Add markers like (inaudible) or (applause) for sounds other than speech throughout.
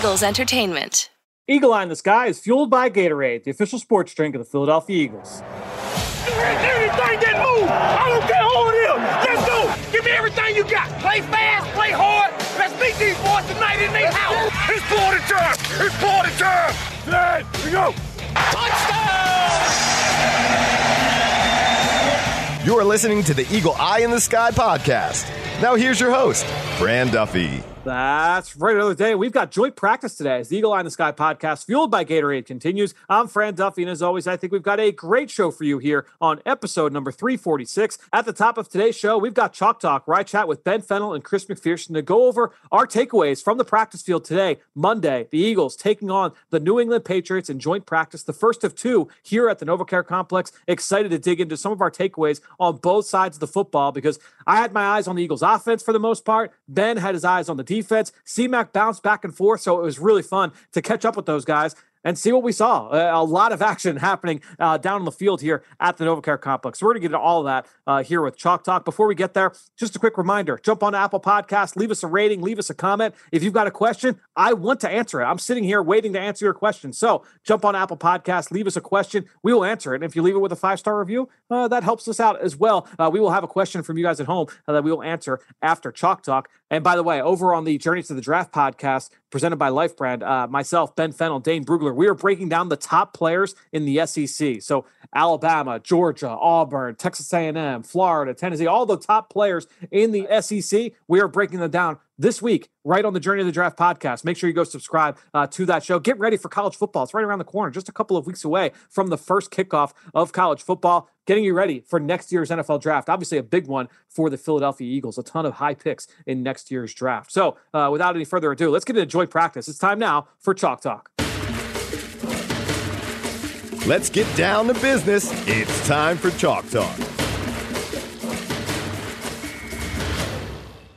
Eagles Entertainment. Eagle Eye in the Sky is fueled by Gatorade, the official sports drink of the Philadelphia Eagles. Anything that move, I don't care who it is. Let's go. Give me everything you got. Play fast, play hard. Let's beat these boys tonight in their house. It's party time. It's party time. Hey, we go. Touchdown! You're listening to the Eagle Eye in the Sky podcast. Now here's your host, Fran Duffy. That's right. Another day. We've got joint practice today as the Eagle Eye in the Sky podcast, fueled by Gatorade, continues. I'm Fran Duffy, and as always, I think we've got a great show for you here on episode number 346. At the top of today's show, we've got Chalk Talk, where I chat with Ben Fennell and Chris McPherson to go over our takeaways from the practice field today, Monday. The Eagles taking on the New England Patriots in joint practice, the first of two here at the NovaCare Complex. Excited to dig into some of our takeaways on both sides of the football because I had my eyes on the Eagles offense for the most part. Ben had his eyes on the defense. CMAC bounced back and forth, so it was really fun to catch up with those guys and see what we saw. A, lot of (laughs) action happening uh, down on the field here at the NovaCare Complex. We're going to get into all of that uh, here with Chalk Talk. Before we get there, just a quick reminder jump on Apple Podcast, leave us a rating, leave us a comment. If you've got a question, I want to answer it. I'm sitting here waiting to answer your question. So jump on Apple Podcast, leave us a question. We will answer it. And if you leave it with a five star review, uh, that helps us out as well. Uh, we will have a question from you guys at home uh, that we will answer after Chalk Talk. And by the way, over on the Journey to the Draft podcast presented by Life Brand, uh, myself, Ben Fennell, Dane Brugler, we are breaking down the top players in the SEC. So Alabama, Georgia, Auburn, Texas A&M, Florida, Tennessee, all the top players in the SEC. We are breaking them down this week, right on the Journey of the Draft podcast. Make sure you go subscribe uh, to that show. Get ready for college football. It's right around the corner, just a couple of weeks away from the first kickoff of college football. Getting you ready for next year's NFL draft. Obviously, a big one for the Philadelphia Eagles. A ton of high picks in next year's draft. So, uh, without any further ado, let's get into joint practice. It's time now for Chalk Talk. Let's get down to business. It's time for Chalk Talk.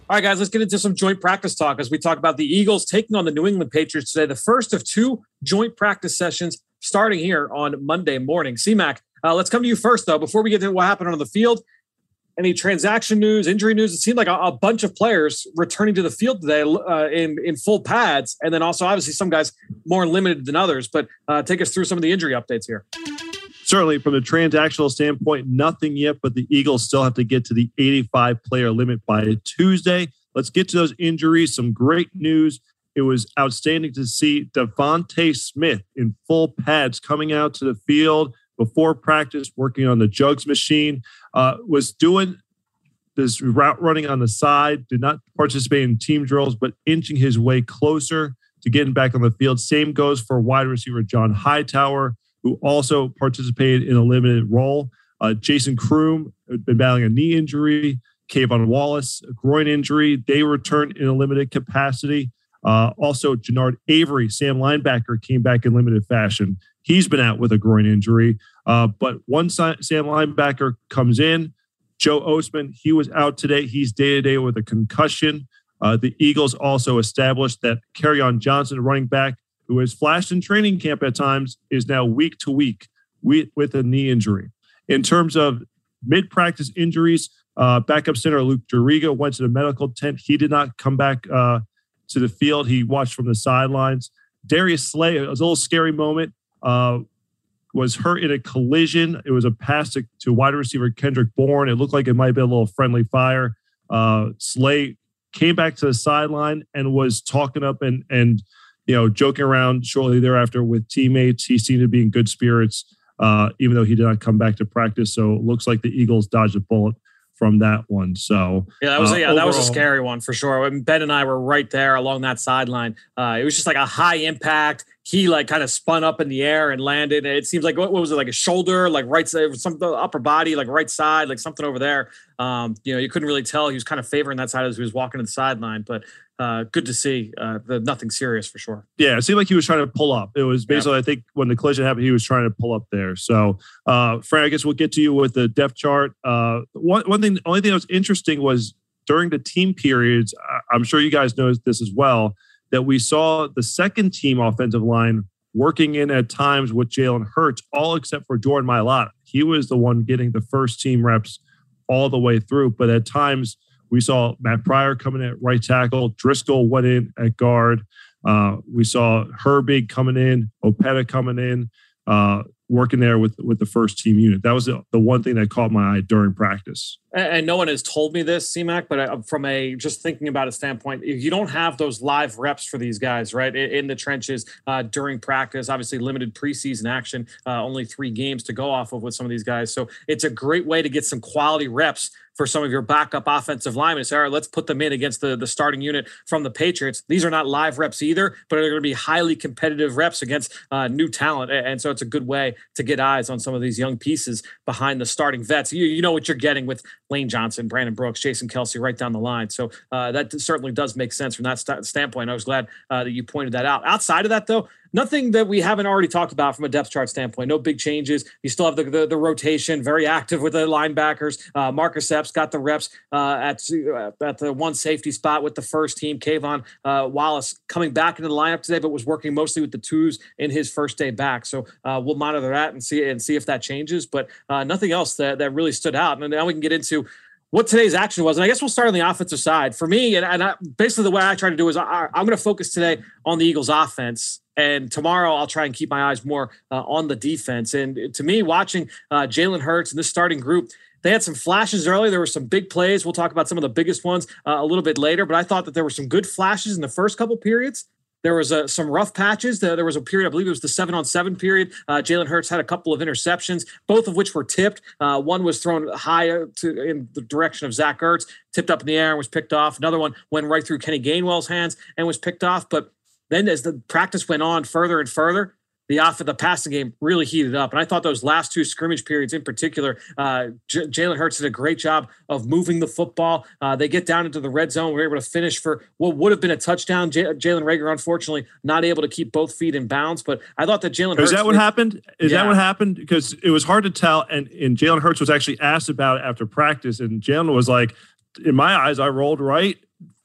All right, guys, let's get into some joint practice talk as we talk about the Eagles taking on the New England Patriots today. The first of two joint practice sessions starting here on Monday morning. CMAC, uh, let's come to you first, though, before we get to what happened on the field. Any transaction news, injury news? It seemed like a, a bunch of players returning to the field today uh, in in full pads, and then also obviously some guys more limited than others. But uh, take us through some of the injury updates here certainly from the transactional standpoint, nothing yet, but the Eagles still have to get to the 85 player limit by Tuesday. Let's get to those injuries. Some great news. It was outstanding to see DeVonta Smith in full pads coming out to the field before practice, working on the jugs machine, uh, was doing this route running on the side, did not participate in team drills, but inching his way closer to getting back on the field. Same goes for wide receiver John Hightower who also participated in a limited role. Uh, Jason Croom had been battling a knee injury. K'Von Wallace, a groin injury. They returned in a limited capacity. Uh, also, Genard Avery, Sam linebacker, came back in limited fashion. He's been out with a groin injury. Uh, but one Sam linebacker comes in. Joe Ostman, he was out today. He's day to day with a concussion. Uh, the Eagles also established that Kerryon Johnson, running back, who has flashed in training camp at times, is now week to week with a knee injury. In terms of mid practice injuries, uh, backup center Luke Juriga went to the medical tent. He did not come back uh, to the field. He watched from the sidelines. Darius Slay, it was a little scary moment, uh, was hurt in a collision. It was a pass to, to wide receiver Kendrick Bourne. It looked like it might been a little friendly fire. Uh, Slay came back to the sideline and was talking up and and you know, joking around shortly thereafter with teammates. He seemed to be in good spirits, uh, even though he did not come back to practice. So it looks like the Eagles dodged a bullet from that one. So yeah, that was uh, yeah, overall, that was a scary one for sure. ben and I were right there along that sideline. Uh, it was just like a high impact. He like kind of spun up in the air and landed. It seems like what, what was it like a shoulder, like right side, some the upper body, like right side, like something over there. Um, you know, you couldn't really tell. He was kind of favoring that side as he was walking to the sideline, but uh, good to see. Uh, the, nothing serious for sure. Yeah, it seemed like he was trying to pull up. It was basically, yeah. I think, when the collision happened, he was trying to pull up there. So, uh, Frank, I guess we'll get to you with the depth chart. Uh, one one thing, the only thing that was interesting was during the team periods. I'm sure you guys know this as well. That we saw the second team offensive line working in at times with Jalen Hurts, all except for Jordan Mailata. He was the one getting the first team reps all the way through, but at times We saw Matt Pryor coming at right tackle. Driscoll went in at guard. Uh, we saw Herbig coming in, Opeta coming in. Uh, working there with with the first team unit. That was the, the one thing that caught my eye during practice. And, and no one has told me this, CMAC, but I, from a just thinking about a standpoint, you don't have those live reps for these guys, right, in, in the trenches uh, during practice, obviously limited preseason action, uh, only three games to go off of with some of these guys. So it's a great way to get some quality reps for some of your backup offensive linemen. Say, all right, let's put them in against the, the starting unit from the Patriots. These are not live reps either, but they're going to be highly competitive reps against uh, new talent. And so it's a good way to get eyes on some of these young pieces behind the starting vets. You, you know what you're getting with Lane Johnson, Brandon Brooks, Jason Kelce right down the line. So uh, that certainly does make sense from that st- standpoint. I was glad uh, that you pointed that out. Outside of that, though, nothing that we haven't already talked about from a depth chart standpoint. No big changes. You still have the the, the rotation, very active with the linebackers. Uh, Marcus Epps got the reps uh, at uh, at the one safety spot with the first team. K'Von uh, Wallace coming back into the lineup today, but was working mostly with the twos in his first day back. So uh, we'll monitor that and see and see if that changes. But uh, nothing else that that really stood out. And now we can get into what today's action was. And I guess we'll start on the offensive side. For me, and, and I, basically the way I try to do is I, am going to focus today on the Eagles offense. And tomorrow I'll try and keep my eyes more uh, on the defense. And to me, watching uh, Jalen Hurts and this starting group, they had some flashes early. There were some big plays. We'll talk about some of the biggest ones uh, a little bit later. But I thought that there were some good flashes in the first couple periods. There was uh, some rough patches. There was a period, I believe it was the seven on seven period. Uh, Jalen Hurts had a couple of interceptions, both of which were tipped. Uh, one was thrown high to, in the direction of Zach Ertz, tipped up in the air and was picked off. Another one went right through Kenny Gainwell's hands and was picked off. But then as the practice went on further and further, the off of the passing game really heated up. And I thought those last two scrimmage periods in particular, uh, J- Jalen Hurts did a great job of moving the football. Uh, they get down into the red zone. We are able to finish for what would have been a touchdown. J- Jalen Reagor, unfortunately, not able to keep both feet in bounds. But I thought that Jalen Is that what did, happened? Is yeah. that what happened? Because it was hard to tell. And, and Jalen Hurts was actually asked about it after practice. And Jalen was like, in my eyes, I rolled right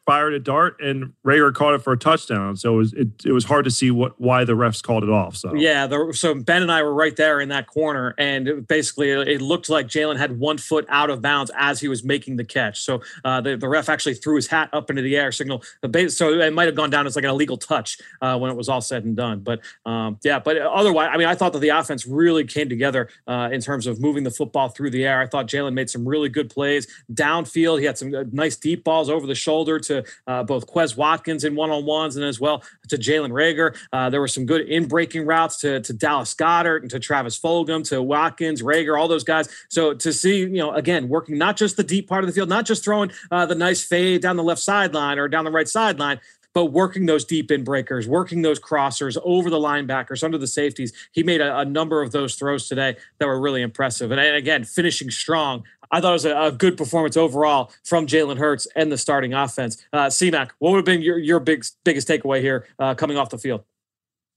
fired a dart and Reagor caught it for a touchdown. So it was it, it was hard to see what why the refs called it off. So yeah, so Ben and I were right there in that corner, and it basically it looked like Jalen had one foot out of bounds as he was making the catch. So uh, the the ref actually threw his hat up into the air, signal. So it might have gone down as like an illegal touch uh, when it was all said and done. But um, yeah, but otherwise, I mean, I thought that the offense really came together uh, in terms of moving the football through the air. I thought Jalen made some really good plays downfield. He had some uh, nice deep balls over the shoulder to uh, both Quez Watkins in one on ones and as well to Jalen Reagor. Uh, there were some good in breaking routes to, to Dallas Goedert and to Travis Fulgham, to Watkins, Reagor, all those guys. So to see, you know, again, working not just the deep part of the field, not just throwing uh, the nice fade down the left sideline or down the right sideline, but working those deep in breakers, working those crossers over the linebackers, under the safeties. He made a, a number of those throws today that were really impressive. And, and again, finishing strong. I thought it was a, a good performance overall from Jalen Hurts and the starting offense. Uh, CMAC, what would have been your, your big, biggest takeaway here uh, coming off the field?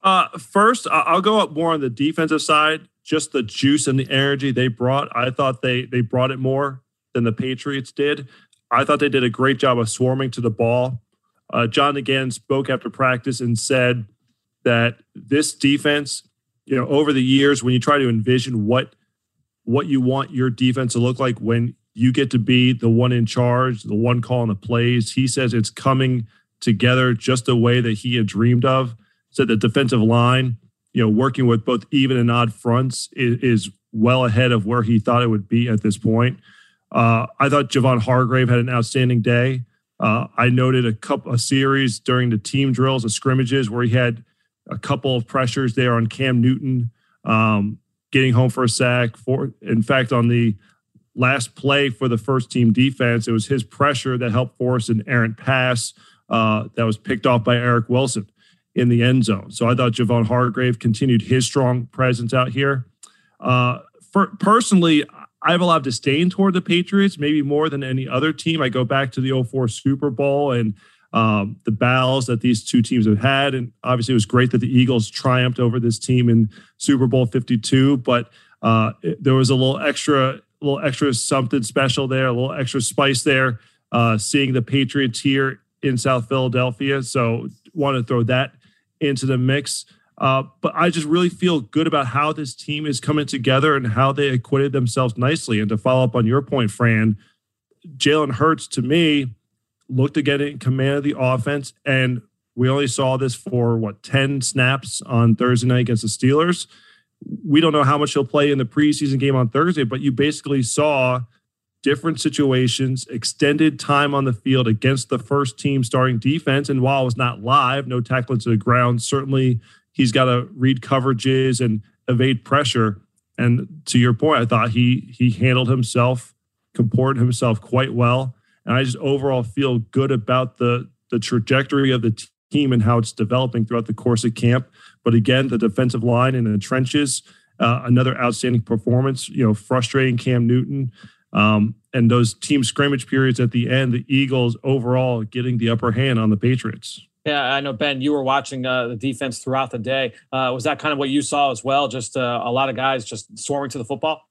Uh, first, I'll go up more on the defensive side. Just the juice and the energy they brought. I thought they they brought it more than the Patriots did. I thought they did a great job of swarming to the ball. Uh, John again spoke after practice and said that this defense, you know, over the years, when you try to envision what what you want your defense to look like when you get to be the one in charge, the one calling the plays, he says it's coming together just the way that he had dreamed of. Said the defensive line, you know, working with both even and odd fronts is, is well ahead of where he thought it would be at this point. Uh, I thought Javon Hargrave had an outstanding day. Uh, I noted a couple a series during the team drills, the scrimmages, where he had a couple of pressures there on Cam Newton, um, getting home for a sack. For in fact, on the last play for the first team defense, it was his pressure that helped force an errant pass uh, that was picked off by Eric Wilson in the end zone. So I thought Javon Hargrave continued his strong presence out here. Uh, for, personally, I have a lot of disdain toward the Patriots, maybe more than any other team. I go back to the 04 Super Bowl and um, the battles that these two teams have had. And obviously, it was great that the Eagles triumphed over this team in Super Bowl 52. But uh, it, there was a little extra, little extra something special there, a little extra spice there, uh, seeing the Patriots here in South Philadelphia. So, want to throw that into the mix. Uh, but I just really feel good about how this team is coming together and how they acquitted themselves nicely. And to follow up on your point, Fran, Jalen Hurts, to me, looked to get in command of the offense. And we only saw this for what, 10 snaps on Thursday night against the Steelers. We don't know how much he'll play in the preseason game on Thursday, but you basically saw different situations, extended time on the field against the first team starting defense. And while it was not live, no tackling to the ground, certainly he's got to read coverages and evade pressure. And to your point, I thought he he handled himself, comported himself quite well. And I just overall feel good about the the trajectory of the team and how it's developing throughout the course of camp. But again, the defensive line in the trenches, uh, another outstanding performance. You know, frustrating Cam Newton. Um, and those team scrimmage periods at the end, the Eagles overall getting the upper hand on the Patriots. Yeah, I know, Ben, you were watching uh, the defense throughout the day. Uh, was that kind of what you saw as well? Just uh, a lot of guys just swarming to the football?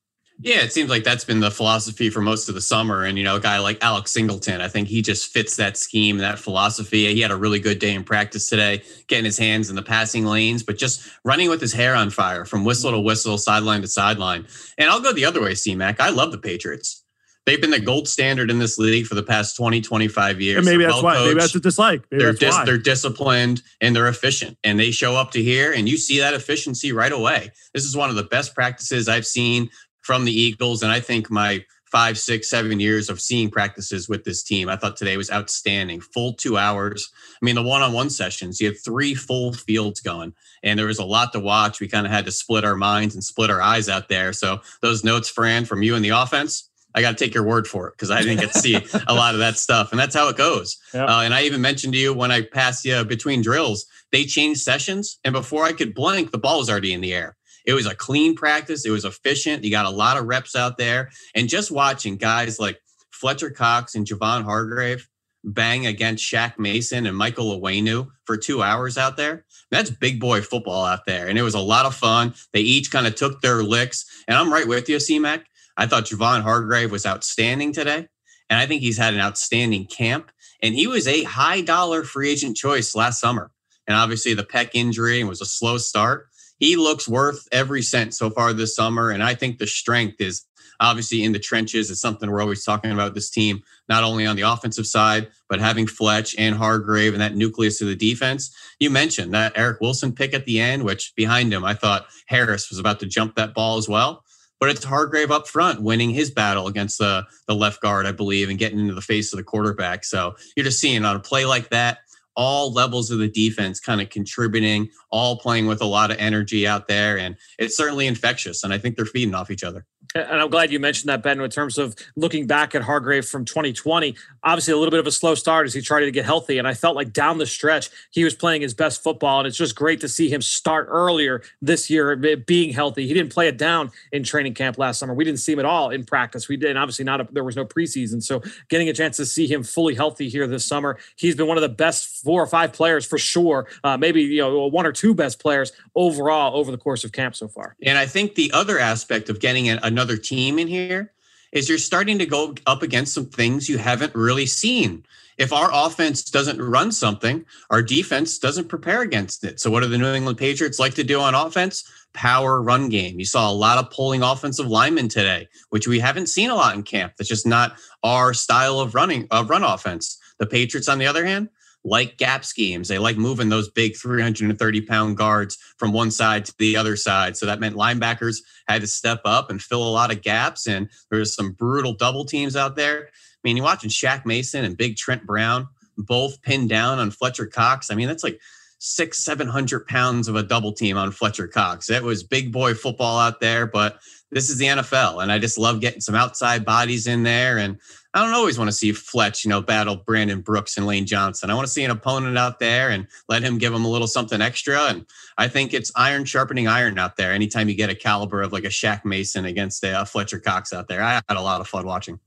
Yeah, it seems like that's been the philosophy for most of the summer. And, you know, a guy like Alex Singleton, I think he just fits that scheme, that philosophy. He had a really good day in practice today, getting his hands in the passing lanes, but just running with his hair on fire from whistle to whistle, sideline to sideline. And I'll go the other way, C Mac. I love the Patriots. They've been the gold standard in this league for the past 20, 25 years. And maybe they're that's why. Maybe that's a dislike. Maybe they're, dis- they're disciplined and they're efficient. And they show up to here and you see that efficiency right away. This is one of the best practices I've seen from the Eagles. And I think my five, six, seven years of seeing practices with this team, I thought today was outstanding. Full two hours. I mean, the one on one sessions, you had three full fields going, and there was a lot to watch. We kind of had to split our minds and split our eyes out there. So, those notes, Fran, from you and the offense, I got to take your word for it because I didn't get to see a lot of that stuff. And that's how it goes. Yep. Uh, and I even mentioned to you when I passed you between drills, they changed sessions. And before I could blink, the ball was already in the air. It was a clean practice. It was efficient. You got a lot of reps out there. And just watching guys like Fletcher Cox and Javon Hargrave bang against Shaq Mason and Michael Onwenu for two hours out there. That's big boy football out there. And it was a lot of fun. They each kind of took their licks. And I'm right with you, CMAC. I thought Javon Hargrave was outstanding today. And I think he's had an outstanding camp. And he was a high dollar free agent choice last summer. And obviously the pec injury was a slow start he looks worth every cent so far this summer. And I think the strength is obviously in the trenches is something we're always talking about this team, not only on the offensive side, but having Fletch and Hargrave and that nucleus of the defense. You mentioned that Eric Wilson pick at the end, which behind him, I thought Harris was about to jump that ball as well. But it's Hargrave up front winning his battle against the, the left guard, I believe, and getting into the face of the quarterback. So you're just seeing on a play like that, all levels of the defense kind of contributing, all playing with a lot of energy out there. And it's certainly infectious. And I think they're feeding off each other. And I'm glad you mentioned that, Ben, in terms of looking back at Hargrave from 2020. Obviously, a little bit of a slow start as he tried to get healthy. And I felt like down the stretch, he was playing his best football. And it's just great to see him start earlier this year, being healthy. He didn't play it down in training camp last summer. We didn't see him at all in practice. We did. And obviously, not a, there was no preseason. So getting a chance to see him fully healthy here this summer, he's been one of the best four or five players for sure. Uh, maybe, you know, one or two best players overall over the course of camp so far. And I think the other aspect of getting another another team in here is you're starting to go up against some things you haven't really seen. If our offense doesn't run something, our defense doesn't prepare against it. So, what do the New England Patriots like to do on offense? Power run game. You saw a lot of pulling offensive linemen today, which we haven't seen a lot in camp. That's just not our style of running of run offense. The Patriots, on the other hand, like gap schemes. They like moving those big 330 pound guards from one side to the other side. So that meant linebackers had to step up and fill a lot of gaps. And there was some brutal double teams out there. I mean, you're watching Shaq Mason and Big Trent Brown both pinned down on Fletcher Cox. I mean, that's like six, 700 pounds of a double team on Fletcher Cox. It was big boy football out there, but this is the NFL. And I just love getting some outside bodies in there. And I don't always want to see Fletch, you know, battle Brandon Brooks and Lane Johnson. I want to see an opponent out there and let him give him a little something extra. And I think it's iron sharpening iron out there. Anytime you get a caliber of like a Shaq Mason against a, a Fletcher Cox out there, I had a lot of fun watching.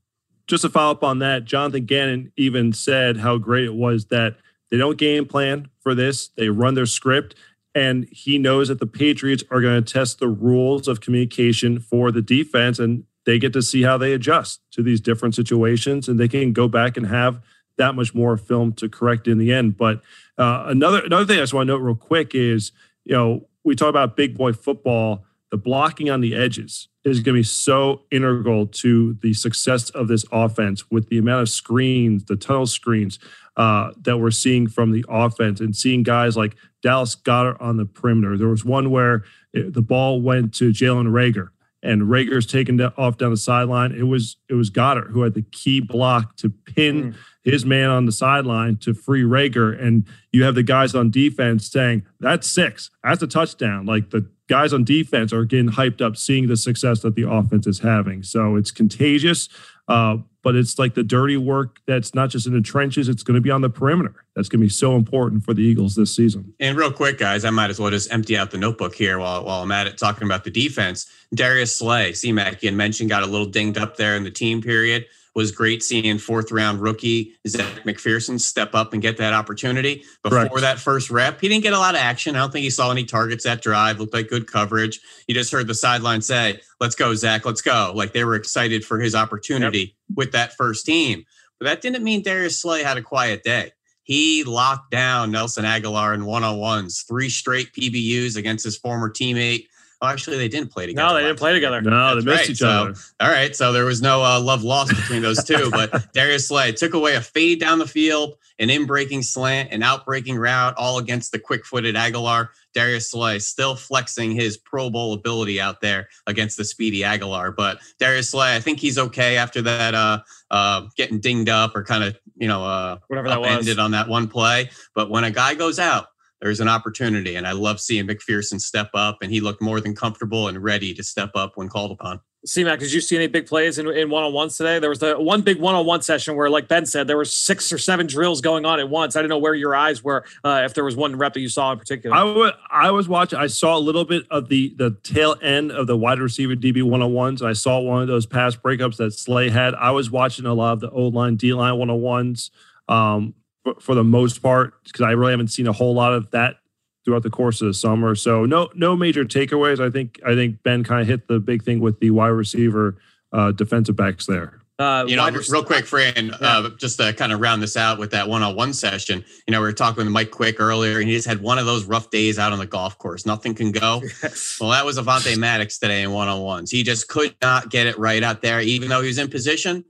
Just to follow up on that, Jonathan Gannon even said how great it was that they don't game plan for this. They run their script and he knows that the Patriots are going to test the rules of communication for the defense. And they get to see how they adjust to these different situations and they can go back and have that much more film to correct in the end. But uh, another another thing I just want to note real quick is, you know, we talk about big boy football. the blocking on the edges is going to be so integral to the success of this offense with the amount of screens, the tunnel screens uh, that we're seeing from the offense, and seeing guys like Dallas Goedert on the perimeter. There was one where it, the ball went to Jalen Reagor and Reagor's taken off down the sideline. It was it was Goedert who had the key block to pin mm. his man on the sideline to free Reagor, and you have the guys on defense saying that's six, that's a touchdown. Like the guys on defense are getting hyped up, seeing the success that the offense is having. So it's contagious. Uh, but it's like the dirty work that's not just in the trenches, it's going to be on the perimeter. That's going to be so important for the Eagles this season. And real quick, guys, I might as well just empty out the notebook here while, while I'm at it talking about the defense. Darius Slay, C-Mac, you had mentioned, got a little dinged up there in the team period was great seeing fourth round rookie Zech McPhearson step up and get that opportunity. Before Correct. that first rep, he didn't get a lot of action. I don't think he saw any targets that drive. Looked like good coverage. You just heard the sideline say, "Let's go, Zach. Let's go!" Like they were excited for his opportunity yep. with that first team. But that didn't mean Darius Slay had a quiet day. He locked down Nelson Agholor in one on ones, three straight PBUs against his former teammate. Oh, actually, they didn't play together. No, they didn't play together. No, That's they missed right. each so, other. All right, so there was no uh, love lost between those two. (laughs) but Darius Slay took away a fade down the field, an in-breaking slant, an out-breaking route, all against the quick-footed Agholor. Darius Slay still flexing his Pro Bowl ability out there against the speedy Agholor. But Darius Slay, I think he's okay after that uh, uh, getting dinged up or kind of you know uh, whatever that ended on that one play. But when a guy goes out there's an opportunity. And I love seeing McPhearson step up, and he looked more than comfortable and ready to step up when called upon. C-Mac, did you see any big plays in, in one-on-ones today? There was the one big one-on-one session where, like Ben said, there were six or seven drills going on at once. I didn't know where your eyes were, uh, if there was one rep that you saw in particular. I, w- I was watching. I saw a little bit of the the tail end of the wide receiver DB one-on-ones. I saw one of those pass breakups that Slay had. I was watching a lot of the O-line, D-line one-on-ones um, for, for the most part because I really haven't seen a whole lot of that throughout the course of the summer. So no no major takeaways. I think I think Ben kind of hit the big thing with the wide receiver uh, defensive backs there. Uh, you know, real quick, Fran, yeah. uh, just to kind of round this out with that one-on-one session. You know, we were talking with Mike Quick earlier, and he just had one of those rough days out on the golf course. Nothing can go. (laughs) Well, that was Avonte Maddox today in one-on-ones. He just could not get it right out there, even though he was in position.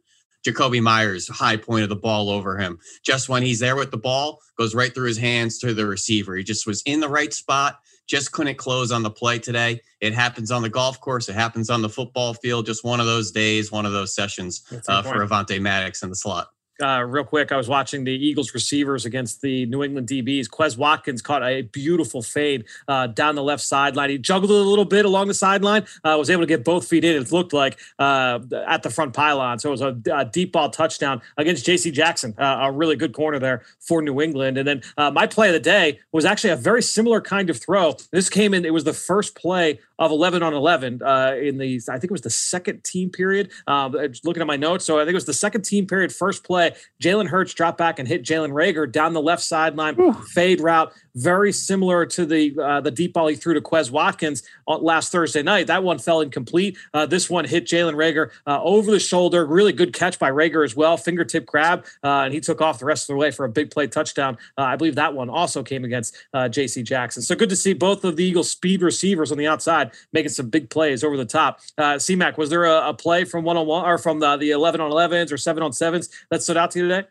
Jakobi Meyers high point of the ball over him. Just when he's there with the ball, goes right through his hands to the receiver. He just was in the right spot, just couldn't close on the play today. It happens on the golf course, it happens on the football field. Just one of those days, one of those sessions uh, for Avonte Maddox in the slot uh, real quick, I was watching the Eagles receivers against the New England DBs. Quez Watkins caught a beautiful fade uh, down the left sideline. He juggled it a little bit along the sideline, uh, was able to get both feet in. It looked like uh, at the front pylon. So it was a, a deep ball touchdown against J.C. Jackson, uh, a really good corner there for New England. And then uh, my play of the day was actually a very similar kind of throw. This came in; it was the first play of 11 on 11 in the I think it was the second team period. looking at my notes, so I think it was the second team period, first play play. Jalen Hurts dropped back and hit Jalen Reagor down the left sideline, fade route, very similar to the uh, the deep ball he threw to Quez Watkins last Thursday night. That one fell incomplete. Uh, this one hit Jalen Reagor uh, over the shoulder. Really good catch by Reagor as well. Fingertip grab, uh, and he took off the rest of the way for a big play touchdown. Uh, I believe that one also came against uh, J.C. Jackson. So good to see both of the Eagles' speed receivers on the outside making some big plays over the top. Uh, C-Mac, was there a, a play from one on one or from the, the 11 on 11s or seven on sevens that stood out to you today?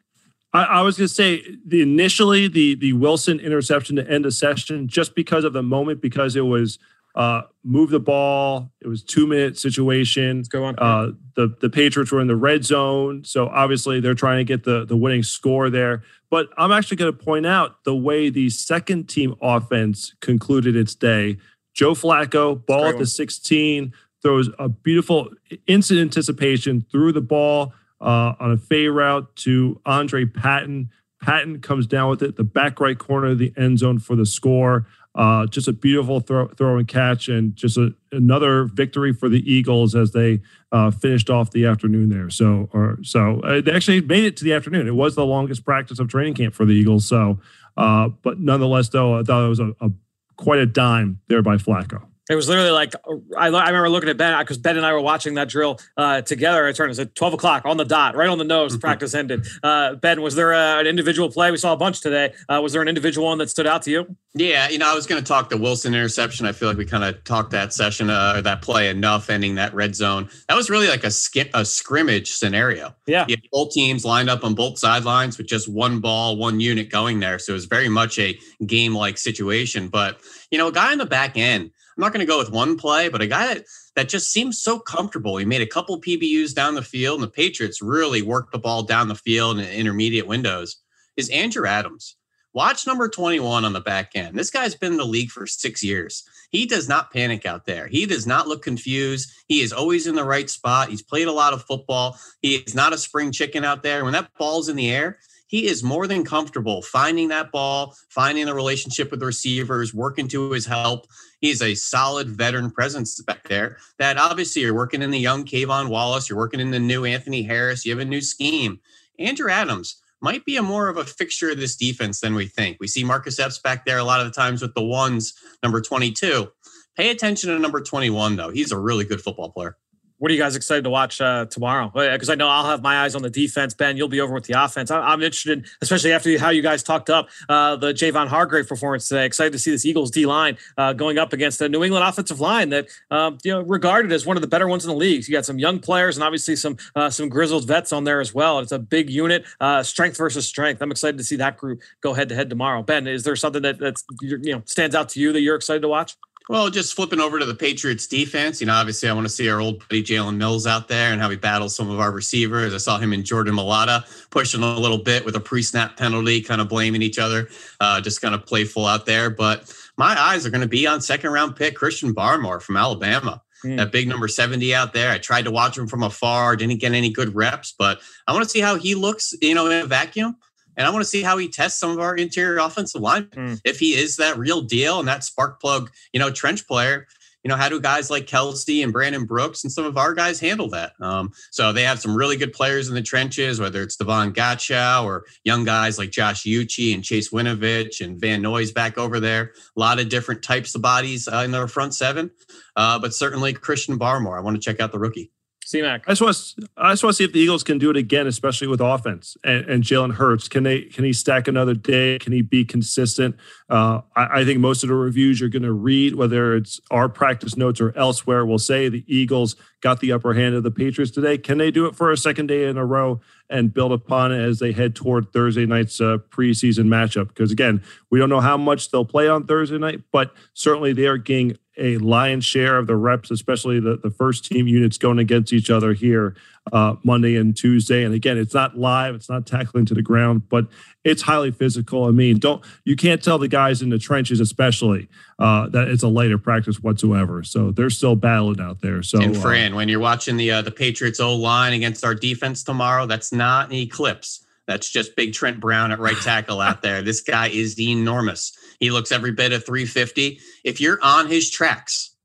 I, I was going to say the initially the the Wilson interception to end the session just because of the moment because it was uh, move the ball. It was two minute situation. Let's go on. Uh, the the Patriots were in the red zone, so obviously they're trying to get the the winning score there. But I'm actually going to point out the way the second team offense concluded its day. Joe Flacco, ball at the 16, throws a beautiful instant anticipation, threw the ball uh, on a fade route to Andre Patton. Patton comes down with it, the back right corner of the end zone for the score. Uh, just a beautiful throw, throw and catch, and just a, another victory for the Eagles as they uh, finished off the afternoon there. So, or so uh, they actually made it to the afternoon. It was the longest practice of training camp for the Eagles. So, uh, but nonetheless, though, I thought it was a, a quite a dime there by Flacco. It was literally like I, I remember looking at Ben because Ben and I were watching that drill uh, together. It turned it was at twelve o'clock on the dot, right on the nose. practice ended. Uh, ben, was there a, an individual play? We saw a bunch today. Uh, was there an individual one that stood out to you? Yeah, you know, I was going to talk the Wilson interception. I feel like we kind of talked that session uh, or that play enough, ending that red zone. That was really like a skip, a scrimmage scenario. Yeah, both teams lined up on both sidelines with just one ball, one unit going there. So it was very much a game like situation. But you know, a guy in the back end I'm not going to go with one play, but a guy that that just seems so comfortable. He made a couple PBUs down the field, and the Patriots really worked the ball down the field in intermediate windows. Is Andrew Adams? Watch number 21 on the back end. This guy's been in the league for six years. He does not panic out there. He does not look confused. He is always in the right spot. He's played a lot of football. He is not a spring chicken out there. When that ball's in the air, he is more than comfortable finding that ball, finding the relationship with the receivers, working to his help. He's a solid veteran presence back there. That obviously you're working in the young K'Von Wallace, you're working in the new Anthony Harris, you have a new scheme. Andrew Adams might be a more of a fixture of this defense than we think. We see Marcus Epps back there a lot of the times with the ones, number 22. Pay attention to number 21, though. He's a really good football player. What are you guys excited to watch uh, tomorrow? Because I know I'll have my eyes on the defense. Ben, you'll be over with the offense. I- am interested, especially after how you guys talked up uh, the Javon Hargrave performance today. Excited to see this Eagles D line uh, going up against the New England offensive line that um, you know regarded as one of the better ones in the league. You got some young players and obviously some uh, some grizzled vets on there as well. It's a big unit, uh, strength versus strength. I'm excited to see that group go head to head tomorrow. Ben, is there something that that's you know stands out to you that you're excited to watch? Well, just flipping over to the Patriots defense, you know, obviously I want to see our old buddy Jalen Mills out there and how he battles some of our receivers. I saw him and Jordan Mailata pushing a little bit with a pre-snap penalty, kind of blaming each other, uh, just kind of playful out there. But my eyes are going to be on second round pick Christian Barmore from Alabama. Mm. That big number 70 out there. I tried to watch him from afar, didn't get any good reps, but I want to see how he looks, you know, in a vacuum. And I want to see how he tests some of our interior offensive line. Mm. If he is that real deal and that spark plug, you know, trench player, you know, how do guys like Kelce and Brandon Brooks and some of our guys handle that? Um, so they have some really good players in the trenches, whether it's Davon Godchaux or young guys like Josh Uche and Chase Winovich and Van Noy's back over there. A lot of different types of bodies uh, in their front seven, uh, but certainly Christian Barmore. I want to check out the rookie. C-Mac. I just want to, I just want to see if the Eagles can do it again, especially with offense and, and Jalen Hurts. Can they can he stack another day? Can he be consistent? Uh, I, I, think most of the reviews you're going to read, whether it's our practice notes or elsewhere, will say the Eagles got the upper hand of the Patriots today. Can they do it for a second day in a row and build upon it as they head toward Thursday night's uh, preseason matchup? Because again, we don't know how much they'll play on Thursday night, but certainly they are getting a lion's share of the reps, especially the, the first team units going against each other here uh, Monday and Tuesday. And again, it's not live, it's not tackling to the ground, but it's highly physical. I mean, don't you can't tell the guys in the trenches, especially uh, that it's a lighter practice whatsoever. So they're still battling out there. So and uh, Fran, uh, when you're watching the uh, the Patriots O line against our defense tomorrow, that's not an eclipse. That's just big Trent Brown at right tackle out there. This guy is enormous. He looks every bit of 350. If you're on his tracks,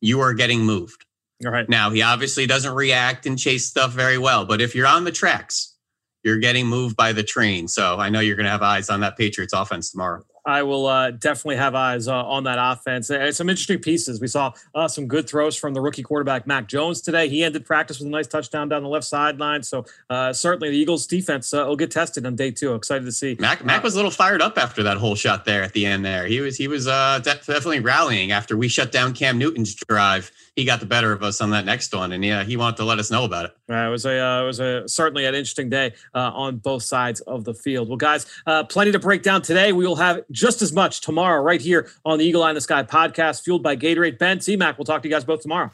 you are getting moved. All right. Now, he obviously doesn't react and chase stuff very well, but if you're on the tracks, you're getting moved by the train. So I know you're going to have eyes on that Patriots offense tomorrow. I will uh, definitely have eyes uh, on that offense. And some interesting pieces. We saw uh, some good throws from the rookie quarterback Mac Jones today. He ended practice with a nice touchdown down the left sideline. So uh, certainly the Eagles' defense uh, will get tested on day two. Excited to see. Mac Mac was a little fired up after that whole shot there at the end. There he was he was uh, definitely rallying after we shut down Cam Newton's drive he got the better of us on that next one, and yeah, he wanted to let us know about it. Uh, it was a uh, it was a certainly an interesting day uh, on both sides of the field. Well, guys, uh, plenty to break down today. We will have just as much tomorrow right here on the Eagle Eye in the Sky podcast, fueled by Gatorade. Ben C Mac, we'll talk to you guys both tomorrow.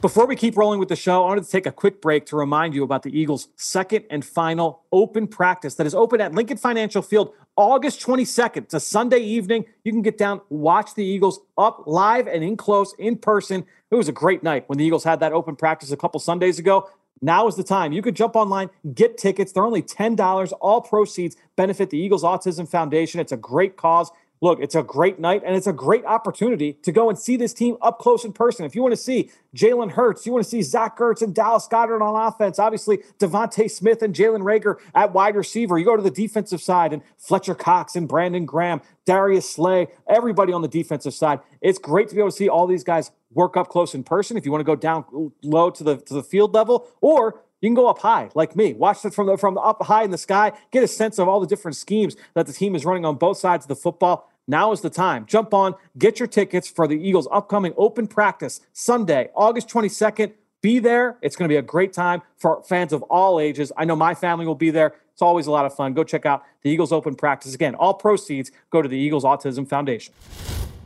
Before we keep rolling with the show, I wanted to take a quick break to remind you about the Eagles' second and final open practice that is open at Lincoln Financial Field August 22nd. It's a Sunday evening. You can get down, watch the Eagles up live and in close in person. It was a great night when the Eagles had that open practice a couple Sundays ago. Now is the time. You could jump online, get tickets. They're only $10. All proceeds benefit the Eagles Autism Foundation. It's a great cause. Look, it's a great night and it's a great opportunity to go and see this team up close in person. If you want to see Jalen Hurts, you want to see Zach Ertz and Dallas Goedert on offense, obviously DeVonta Smith and Jalen Reagor at wide receiver. You go to the defensive side and Fletcher Cox and Brandon Graham, Darius Slay, everybody on the defensive side. It's great to be able to see all these guys work up close in person. If you want to go down low to the to the field level, or you can go up high, like me. Watch it from the from up high in the sky. Get a sense of all the different schemes that the team is running on both sides of the football. Now is the time. Jump on, get your tickets for the Eagles' upcoming open practice Sunday, August 22nd. Be there. It's going to be a great time for fans of all ages. I know my family will be there. It's always a lot of fun. Go check out the Eagles Open Practice. Again, all proceeds go to the Eagles Autism Foundation.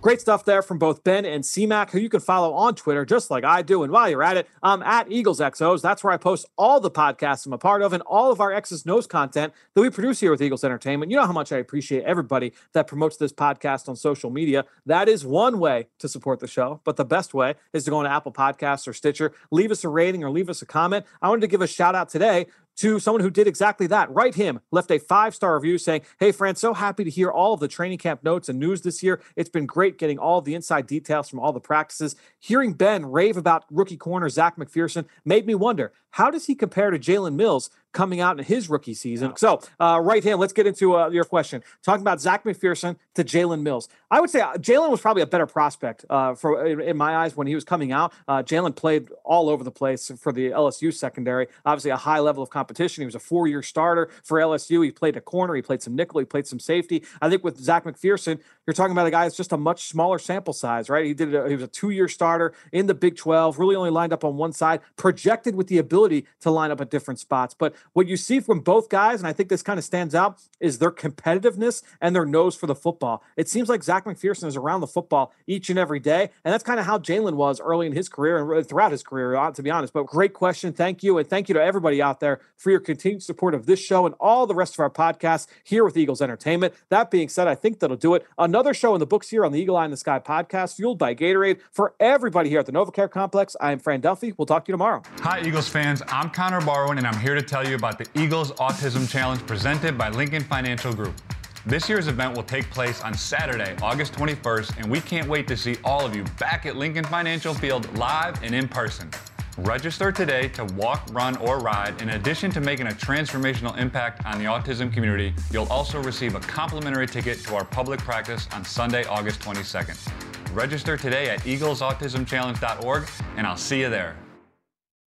Great stuff there from both Ben and CMAC, who you can follow on Twitter, just like I do. And while you're at it, I'm at Eagles XOs. That's where I post all the podcasts I'm a part of and all of our X's Nose content that we produce here with Eagles Entertainment. You know how much I appreciate everybody that promotes this podcast on social media. That is one way to support the show, but the best way is to go on Apple Podcasts or Stitcher, leave us a rating or leave us a comment. I wanted to give a shout out today to someone who did exactly that. Write him, left a five star review saying, Hey, Fran, so happy to hear all of the training camp notes and news this year. It's been great getting all the inside details from all the practices. Hearing Ben rave about rookie corner Zech McPhearson made me wonder how does he compare to Jalen Mills, coming out in his rookie season. Yeah. So, uh, right hand, let's get into uh, your question. Talking about Zech McPhearson to Jalen Mills. I would say uh, Jalen was probably a better prospect uh, for in, in, my eyes when he was coming out. Uh, Jalen played all over the place for the LSU secondary. Obviously, a high level of competition. He was a four year starter for LSU. He played a corner, he played some nickel, he played some safety. I think with Zech McPhearson, you're talking about a guy that's just a much smaller sample size, right? He did. A, he was a two year starter in the Big 12, really only lined up on one side, projected with the ability to line up at different spots. But what you see from both guys, and I think this kind of stands out, is their competitiveness and their nose for the football. It seems like Zech McPhearson is around the football each and every day. And that's kind of how Jalen was early in his career and throughout his career, uh, to be honest. But great question. Thank you. And thank you to everybody out there for your continued support of this show and all the rest of our podcasts here with Eagles Entertainment. That being said, I think that'll do it. Another show in the books here on the Eagle Eye in the Sky podcast, fueled by Gatorade. For everybody here at the NovaCare Complex, I am Fran Duffy. We'll talk to you tomorrow. Hi, Eagles fans. I'm Connor Barwin, and I'm here to tell you about the Eagles Autism Challenge presented by Lincoln Financial Group. This year's event will take place on Saturday, August 21st, and we can't wait to see all of you back at Lincoln Financial Field live and in person. Register today to walk, run, or ride. In addition to making a transformational impact on the autism community, you'll also receive a complimentary ticket to our public practice on Sunday, August 22nd. Register today at eaglesautismchallenge.org, and I'll see you there.